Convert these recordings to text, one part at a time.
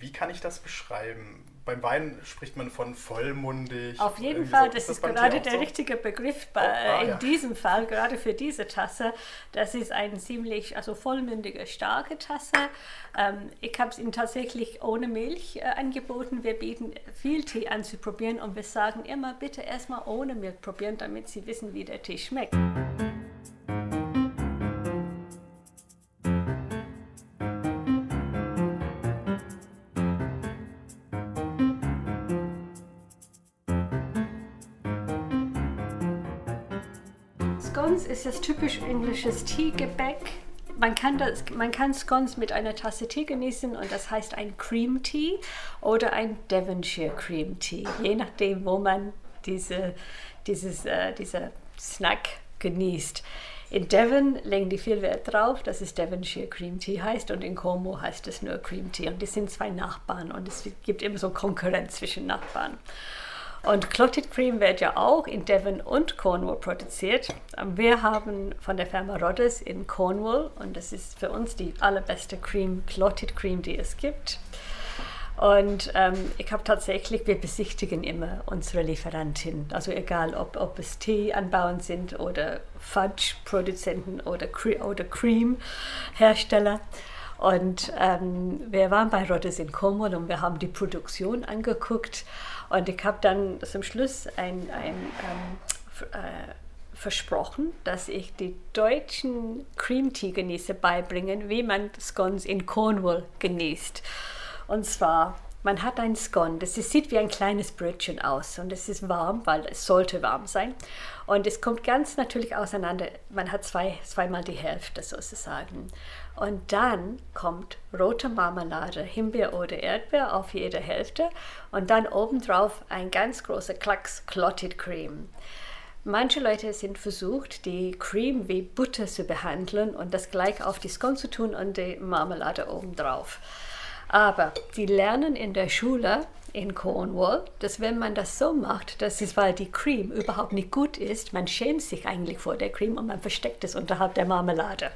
Wie kann ich das beschreiben? Beim Wein spricht man von vollmundig. Auf jeden Fall, so. das ist, das gerade der so? richtige Begriff bei, oh, ah, in ja. diesem Fall, gerade für diese Tasse. Das ist eine ziemlich also vollmündige, starke Tasse. Ähm, ich habe es Ihnen tatsächlich ohne Milch äh, angeboten. Wir bieten viel Tee an zu probieren und wir sagen immer, bitte erstmal ohne Milch probieren, damit Sie wissen, wie der Tee schmeckt. Scones ist das typisch englisches Teegebäck. Man kann, das, man kann Scones mit einer Tasse Tee genießen und das heißt ein Cream Tea oder ein Devonshire Cream Tea, je nachdem, wo man diese, dieses, äh, dieser Snack genießt. In Devon legen die viel Wert drauf, dass es Devonshire Cream Tea heißt und in Como heißt es nur Cream Tea. Und die sind zwei Nachbarn und es gibt immer so Konkurrenz zwischen Nachbarn. Und Clotted Cream wird ja auch in Devon und Cornwall produziert. Wir haben von der Firma Rodders in Cornwall und das ist für uns die allerbeste Cream, Clotted Cream, die es gibt. Und ähm, ich habe tatsächlich, wir besichtigen immer unsere Lieferantin. Also egal, ob, ob es Tee-Anbauern sind oder Fudge-Produzenten oder, Cre oder Cream-Hersteller. Und ähm, wir waren bei Rodders in Cornwall und wir haben die Produktion angeguckt. Und ich habe dann zum Schluss ein, ein ähm, äh, versprochen, dass ich die deutschen Cream Tea Genießer beibringen, wie man Scones in Cornwall genießt. Und zwar, man hat ein Scone, das sieht wie ein kleines Brötchen aus und es ist warm, weil es sollte warm sein. Und es kommt ganz natürlich auseinander. Man hat zwei, zweimal die Hälfte sozusagen. Und dann kommt rote Marmelade, Himbeer oder Erdbeer auf jede Hälfte und dann obendrauf ein ganz großer Klacks Clotted Cream. Manche Leute sind versucht, die Cream wie Butter zu behandeln und das gleich auf die Scone zu tun und die Marmelade obendrauf. Aber sie lernen in der Schule in Cornwall, dass wenn man das so macht, das ist, weil die Cream überhaupt nicht gut ist, man schämt sich eigentlich vor der Cream und man versteckt es unterhalb der Marmelade.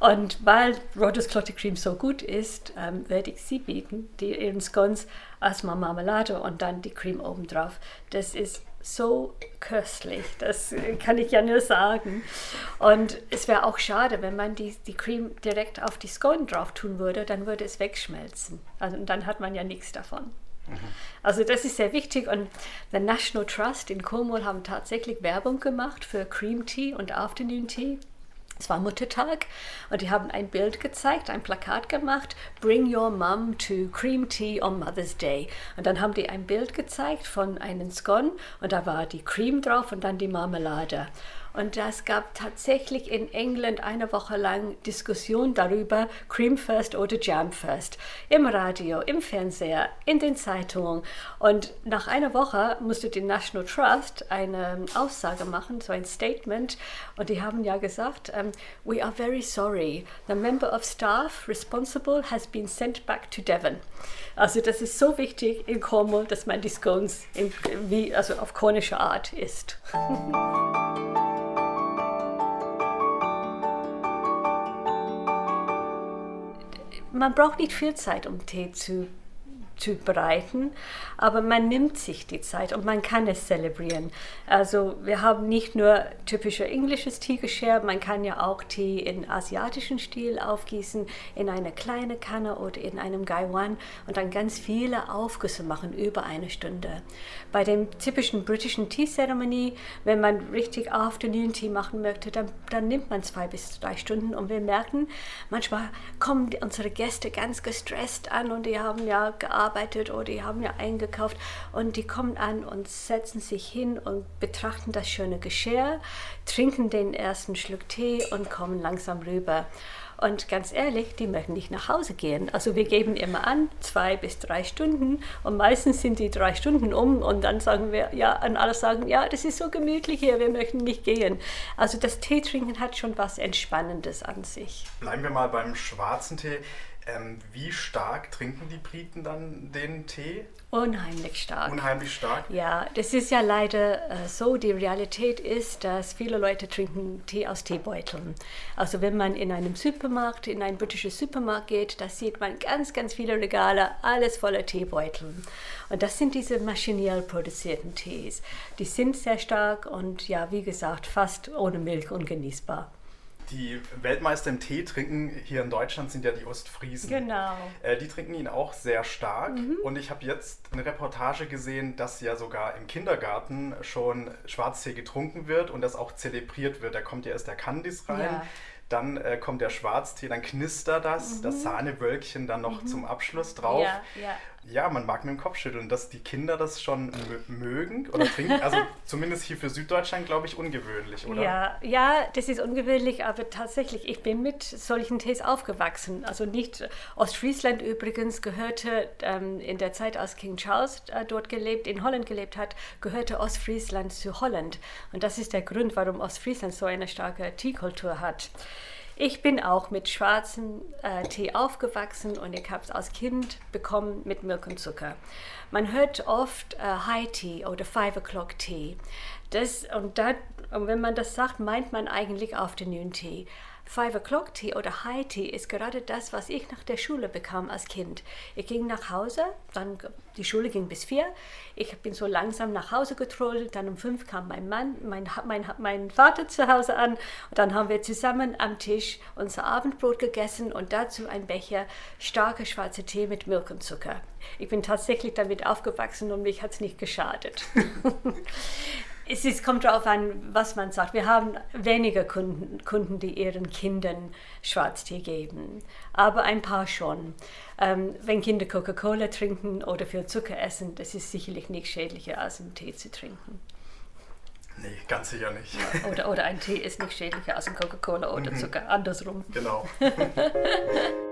Und weil Rogers Clotted Cream so gut ist, ähm, werde ich sie bieten, die ihren Scones erstmal Marmelade und dann die Cream obendrauf. Das ist so köstlich, das kann ich ja nur sagen. Und es wäre auch schade, wenn man die, die Cream direkt auf die Scone drauf tun würde, dann würde es wegschmelzen. Also, und dann hat man ja nichts davon. Mhm. Also das ist sehr wichtig und der National Trust in Cornwall haben tatsächlich Werbung gemacht für Cream Tea und Afternoon Tea. Es war Muttertag und die haben ein Bild gezeigt, ein Plakat gemacht, Bring your mom to Cream Tea on Mother's Day. Und dann haben die ein Bild gezeigt von einem Scone und da war die Cream drauf und dann die Marmelade. Und es gab tatsächlich in England eine Woche lang Diskussion darüber, Cream First oder Jam First. Im Radio, im Fernseher, in den Zeitungen. Und nach einer Woche musste die National Trust eine Aussage machen, so ein Statement. Und die haben ja gesagt, um, we are very sorry. The member of staff responsible has been sent back to Devon. Also das ist so wichtig in Cornwall, dass man die Scones in, wie, also auf kornische Art isst. man braucht nicht viel Zeit, um Tee zu zu bereiten, aber man nimmt sich die Zeit und man kann es zelebrieren. Also wir haben nicht nur typische englisches Teegeschirr, man kann ja auch Tee in asiatischen Stil aufgießen, in eine kleine Kanne oder in einem Gaiwan und dann ganz viele Aufgüsse machen über eine Stunde. Bei dem typischen britischen Tea-Zeremonie, wenn man richtig Afternoon Tea machen möchte, dann, dann nimmt man zwei bis drei Stunden und wir merken, manchmal kommen unsere Gäste ganz gestresst an und die haben ja gearbeitet gearbeitet oder die haben ja eingekauft und die kommen an und setzen sich hin und betrachten das schöne Geschirr, trinken den ersten Schluck Tee und kommen langsam rüber. Und ganz ehrlich, die möchten nicht nach Hause gehen. Also wir geben immer an, zwei bis drei Stunden. Und meistens sind die drei Stunden um und dann sagen wir, ja, und alle sagen, ja, das ist so gemütlich hier, wir möchten nicht gehen. Also das Teetrinken hat schon was Entspannendes an sich. Bleiben wir mal beim schwarzen Tee. Ähm, wie stark trinken die Briten dann den Tee? Unheimlich stark. Unheimlich stark? Ja, das ist ja leider äh, so. Die Realität ist, dass viele Leute trinken Tee aus Teebeuteln. Also wenn man in einem Supermarkt, in einen britischen Supermarkt geht, da sieht man ganz, ganz viele Regale, alles voller Teebeuteln. Und das sind diese maschinell produzierten Tees. Die sind sehr stark und ja, wie gesagt, fast ohne Milch ungenießbar. Die Weltmeister im Tee trinken hier in Deutschland sind ja die Ostfriesen. Genau. Äh, die trinken ihn auch sehr stark. Mhm. Und ich habe jetzt eine Reportage gesehen, dass ja sogar im Kindergarten schon Schwarztee getrunken wird und das auch zelebriert wird. Da kommt ja erst der Candice rein. Ja. Dann äh, kommt der Schwarztee, dann knistert das, mhm. das Sahnewölkchen dann noch mhm. zum Abschluss drauf. Ja, ja ja, man mag mit dem Kopf schütteln, dass die Kinder das schon mögen oder trinken. Also zumindest hier für Süddeutschland, glaube ich, ungewöhnlich, oder? Ja, ja, das ist ungewöhnlich, aber tatsächlich, ich bin mit solchen Tees aufgewachsen. Also nicht Ostfriesland übrigens gehörte ähm, in der Zeit, als King Charles äh, dort gelebt, in Holland gelebt hat, gehörte Ostfriesland zu Holland. Und das ist der Grund, warum Ostfriesland so eine starke Teekultur hat. Ich bin auch mit schwarzem äh, Tee aufgewachsen und ich habe es als Kind bekommen mit Milch und Zucker. Man hört oft äh, High Tea oder Five O'Clock Tea. Das, und, da, und wenn man das sagt, meint man eigentlich Afternoon Tea. Five O'Clock Tea oder High Tea ist gerade das, was ich nach der Schule bekam als Kind. Ich ging nach Hause, dann die Schule ging bis vier. Ich bin so langsam nach Hause getrollt. Dann um fünf kam mein Mann, mein, mein, mein Vater zu Hause an. Und dann haben wir zusammen am Tisch unser Abendbrot gegessen und dazu ein Becher starker schwarzer Tee mit Milch und Zucker. Ich bin tatsächlich damit aufgewachsen und mich hat es nicht geschadet. es ist, kommt darauf an, was man sagt. Wir haben weniger Kunden, Kunden, die ihren Kindern Schwarztee geben, aber ein paar schon. Ähm, wenn Kinder Coca-Cola trinken oder viel Zucker essen, das ist sicherlich nicht schädlicher als einen Tee zu trinken. Nee, ganz sicher nicht. Oder, oder ein Tee ist nicht schädlicher als ein Coca-Cola oder mhm. Zucker, andersrum. Genau.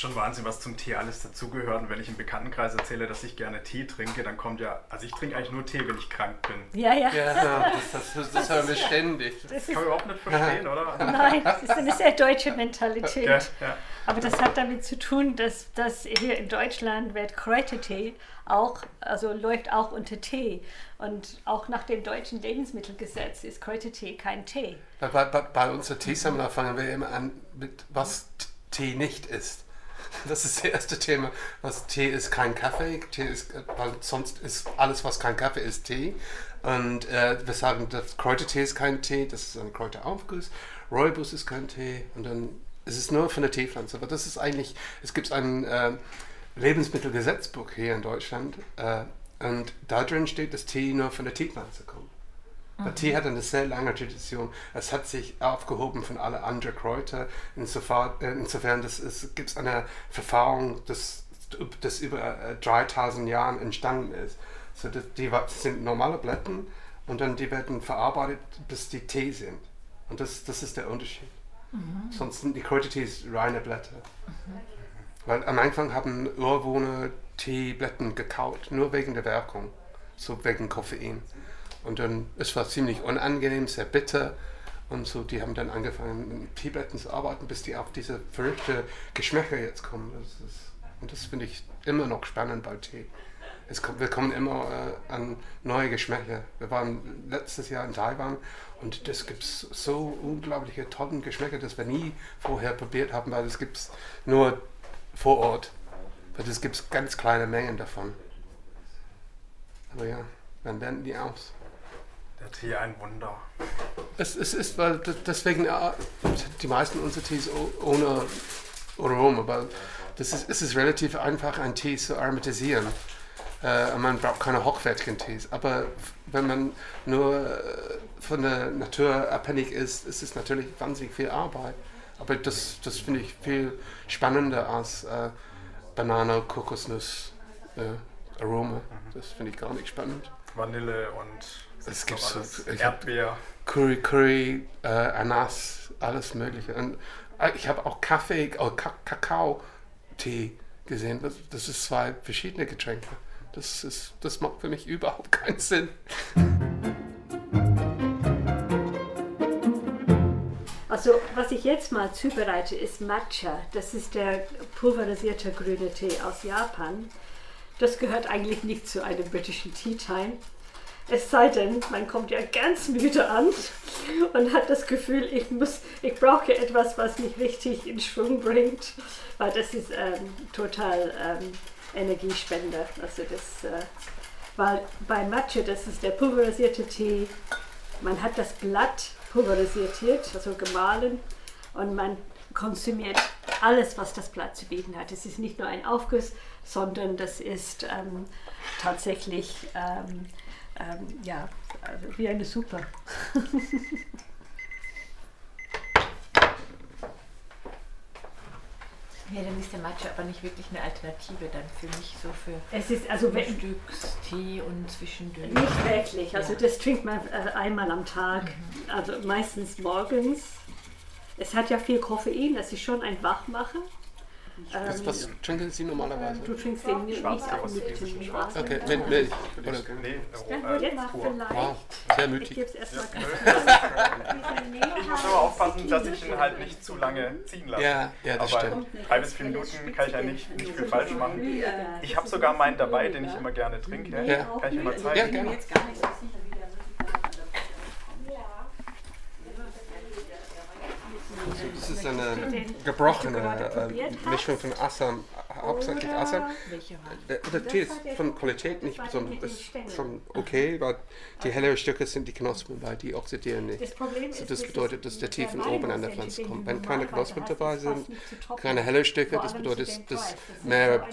schon Wahnsinn, was zum Tee alles dazugehört. Und wenn ich im Bekanntenkreis erzähle, dass ich gerne Tee trinke, dann kommt ja, also ich trinke eigentlich nur Tee, wenn ich krank bin. Ja, ja. ja das, das, das, hören wir ständig. Das kann man überhaupt nicht verstehen, oder? Nein, das ist eine sehr deutsche Mentalität. Ja, ja. Aber das hat damit zu tun, dass, dass hier in Deutschland wird Kräutertee auch, also läuft auch unter Tee. Und auch nach dem deutschen Lebensmittelgesetz ist Kräutertee kein Tee. Bei, bei, bei unserer Teesammler fangen wir immer an mit, was Tee nicht ist. Das ist das erste Thema. Was Tee ist kein Kaffee. Tee ist, weil sonst ist alles, was kein Kaffee ist, Tee. Und äh, wir sagen, dass Kräutertee ist kein Tee, das ist ein Kräuteraufguss. Rooibos ist kein Tee. Und dann ist es nur von der Teepflanze. Aber das ist eigentlich, es gibt ein äh, Lebensmittelgesetzbuch hier in Deutschland. Äh, und da drin steht, dass Tee nur von der Teepflanze kommt. Mhm. Tee hat eine sehr lange Tradition. Es hat sich aufgehoben von allen anderen Kräutern. Insofern, äh, insofern das ist, gibt es eine Verfahren, das, das über 3000 äh, Jahren entstanden ist. So, das, die sind normale Blätter und dann die werden verarbeitet, bis die Tee sind. Und das, das ist der Unterschied. Mhm. Sonst sind die Kräutertees reine Blätter. Mhm. Weil am Anfang haben Urwohner Teeblätter gekaut, nur wegen der Wirkung, so wegen Koffein. Und dann, es war ziemlich unangenehm, sehr bitter. Und so, die haben dann angefangen, mit Teeblättern zu arbeiten, bis die auf diese verrückte Geschmäcker jetzt kommen. Das ist, und das finde ich immer noch spannend bei Tee. Es kommt, wir kommen immer äh, an neue Geschmäcker. Wir waren letztes Jahr in Taiwan und es gibt so unglaubliche tolle Geschmäcker, dass wir nie vorher probiert haben, weil es gibt nur vor Ort. Weil es gibt ganz kleine Mengen davon. Aber ja, dann lernen die aus. Der Tee ein Wunder. Es, es ist, weil deswegen ja, die meisten unserer Tees ohne Aroma, weil das ist, es ist relativ einfach, einen Tee zu aromatisieren. Äh, man braucht keine hochwertigen Tees. Aber wenn man nur äh, von der Natur abhängig ist, ist es natürlich wahnsinnig viel Arbeit. Aber das, das finde ich viel spannender als äh, Banane, Kokosnuss, äh, Aroma. Mhm. Das finde ich gar nicht spannend. Vanille und es gibt so Erdbeer. Curry, Curry, äh, Anas, alles Mögliche. Und äh, ich habe auch Kaffee, oh, Kakao, Tee gesehen. Das ist zwei verschiedene Getränke. Das, ist, das macht für mich überhaupt keinen Sinn. Also, was ich jetzt mal zubereite, ist Matcha. Das ist der pulverisierte grüne Tee aus Japan. Das gehört eigentlich nicht zu einem britischen Tea Time. Es sei denn, man kommt ja ganz müde an und hat das Gefühl, ich, muss, ich brauche etwas, was mich richtig in Schwung bringt, weil das ist ähm, total ähm, Energiespender. Also das, äh, weil bei Matcha, das ist der pulverisierte Tee, man hat das Blatt pulverisiert, also gemahlen und man konsumiert alles, was das Blatt zu bieten hat. Es ist nicht nur ein Aufguss, sondern das ist ähm, tatsächlich ähm, ähm, ja, also wie eine Suppe. Ja, dann ist der Matcha aber nicht wirklich eine Alternative dann für mich so für es ist also Frühstückstee und zwischendurch. Nicht wirklich. Also ja. das trinkt man äh, einmal am Tag, mhm. also meistens morgens. Es hat ja viel Koffein, das ist schon ein Wachmacher. Ähm, was trinken Sie normalerweise? Du trinkst den nicht auch mit dem Schwarz. Okay, mit Milch. Oder? Nee, wow, sehr mutig. Ich, ich muss aber aufpassen, dass ich ihn halt nicht zu lange ziehen lasse. Ja, ja das aber stimmt. Drei bis vier Minuten kann ich ja nicht, nicht viel falsch machen. Ich habe sogar meinen dabei, den ich immer gerne trinke. Ja. Kann ich Ihnen mal zeigen? Ja, gerne. Also das ist eine gebrochene äh, Mischung von Assam, hauptsächlich. Der, der Tee ist von Qualität nicht besonders, ist schon okay, weil die helleren Stücke sind die Knospen, weil die oxidieren nicht. Das bedeutet, dass der Tee von oben an der Pflanze kommt. Wenn keine Knospen dabei sind, keine hellen Stücke, das bedeutet, dass mehr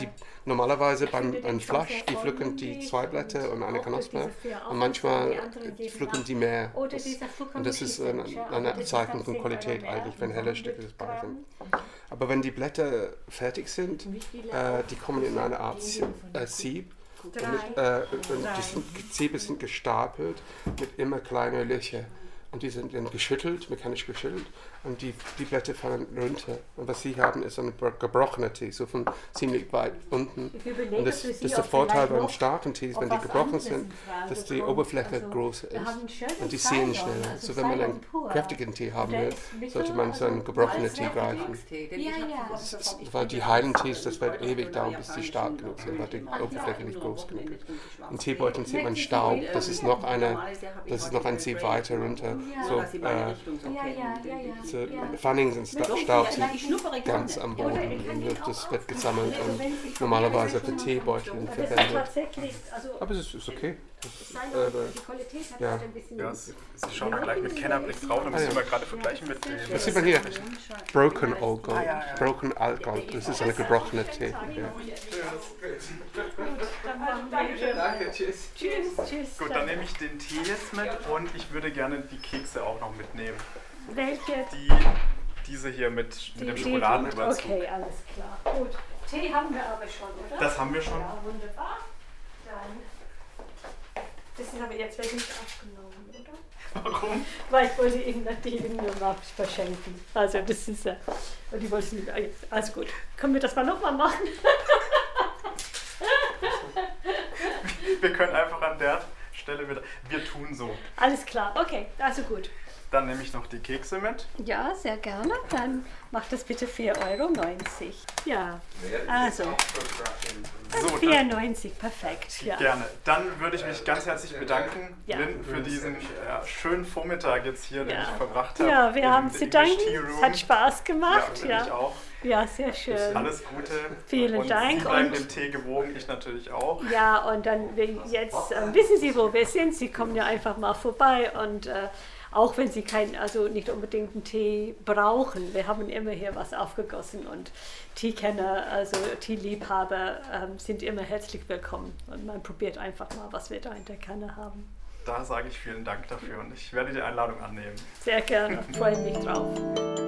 die normalerweise beim, beim Flasch, die pflücken die zwei Blätter und eine Knospe und manchmal pflücken die mehr. Das, und das ist ein, ein Zeichen von Qualität eigentlich, wenn helle Stücke dabei sind. Aber wenn die Blätter fertig sind, äh, die kommen in eine Art äh, Sieb. Und, äh, und die sind, Siebe sind gestapelt mit immer kleinen Löchern. Und die sind dann geschüttelt, mechanisch geschüttelt und die, die Blätter fallen runter. Und was sie haben, ist ein gebrochener Tee, so von ziemlich weit unten. Und das, das ist der Vorteil beim starken Tees, wenn die gebrochen sind, dass die Oberfläche also größer ist. Und die sehen schneller. Also wenn man einen kräftigen Tee haben will, sollte man so einen gebrochenen Tee greifen. weil die heilen Tees, das wird ewig dauern, bis sie stark genug sind, weil die Oberfläche nicht groß genug ist. In Teebeuteln sieht man Staub, das ist noch, eine, das ist noch ein Sieb weiter runter. So, äh, diese Pfannings und Staub sind ganz am Boden. Das wird gesammelt und normalerweise für Teebeutel verwendet. Aber es ist, okay. Ist, äh, ja. ja, Sie schauen wir gleich mit Kennerblick drauf. Dann müssen wir mal gerade vergleichen mit dem. Das sieht man hier. Broken Old Gold. Broken Old Gold. Das ist eine gebrochene Tee. Ja. Danke, tschüss. Tschüss, tschüss. Gut, dann nehme ich den Tee jetzt mit und ich würde gerne die Kekse auch noch mitnehmen. Welche? Die, diese hier mit, die, mit dem Schokoladenüberzug. Okay, alles klar. Gut. Tee haben wir aber schon, oder? Das haben wir schon. Ja, wunderbar. Das ist aber jetzt nicht aufgenommen, oder? Warum? Weil ich wollte die irgendwann verschenken. Also das ist ja. Und die wollten Also gut. Können wir das mal nochmal machen? wir können einfach an der Stelle wieder. Wir tun so. Alles klar, okay, also gut. Dann nehme ich noch die Kekse mit. Ja, sehr gerne. Dann macht das bitte 4,90 Euro. Ja, also. So, 4,90, perfekt. Ja. Gerne. Dann würde ich mich ganz herzlich bedanken, ja. Lynn, für diesen ja, schönen Vormittag jetzt hier, den ich verbracht habe. Ja, wir haben zu danken. Es hat Spaß gemacht. Ja, ich auch. Ja, sehr schön. Alles Gute. Vielen und Dank. Sie bleiben dem Tee gewogen, ich natürlich auch. Ja, und dann jetzt äh, wissen Sie, wo wir sind. Sie kommen ja einfach mal vorbei und äh, auch wenn sie kein, also nicht unbedingt einen Tee brauchen. Wir haben immer hier was aufgegossen und Teekenner, also Teeliebhaber ähm, sind immer herzlich willkommen und man probiert einfach mal, was wir da in der Kanne haben. Da sage ich vielen Dank dafür und ich werde die Einladung annehmen. Sehr gerne, freue mich drauf.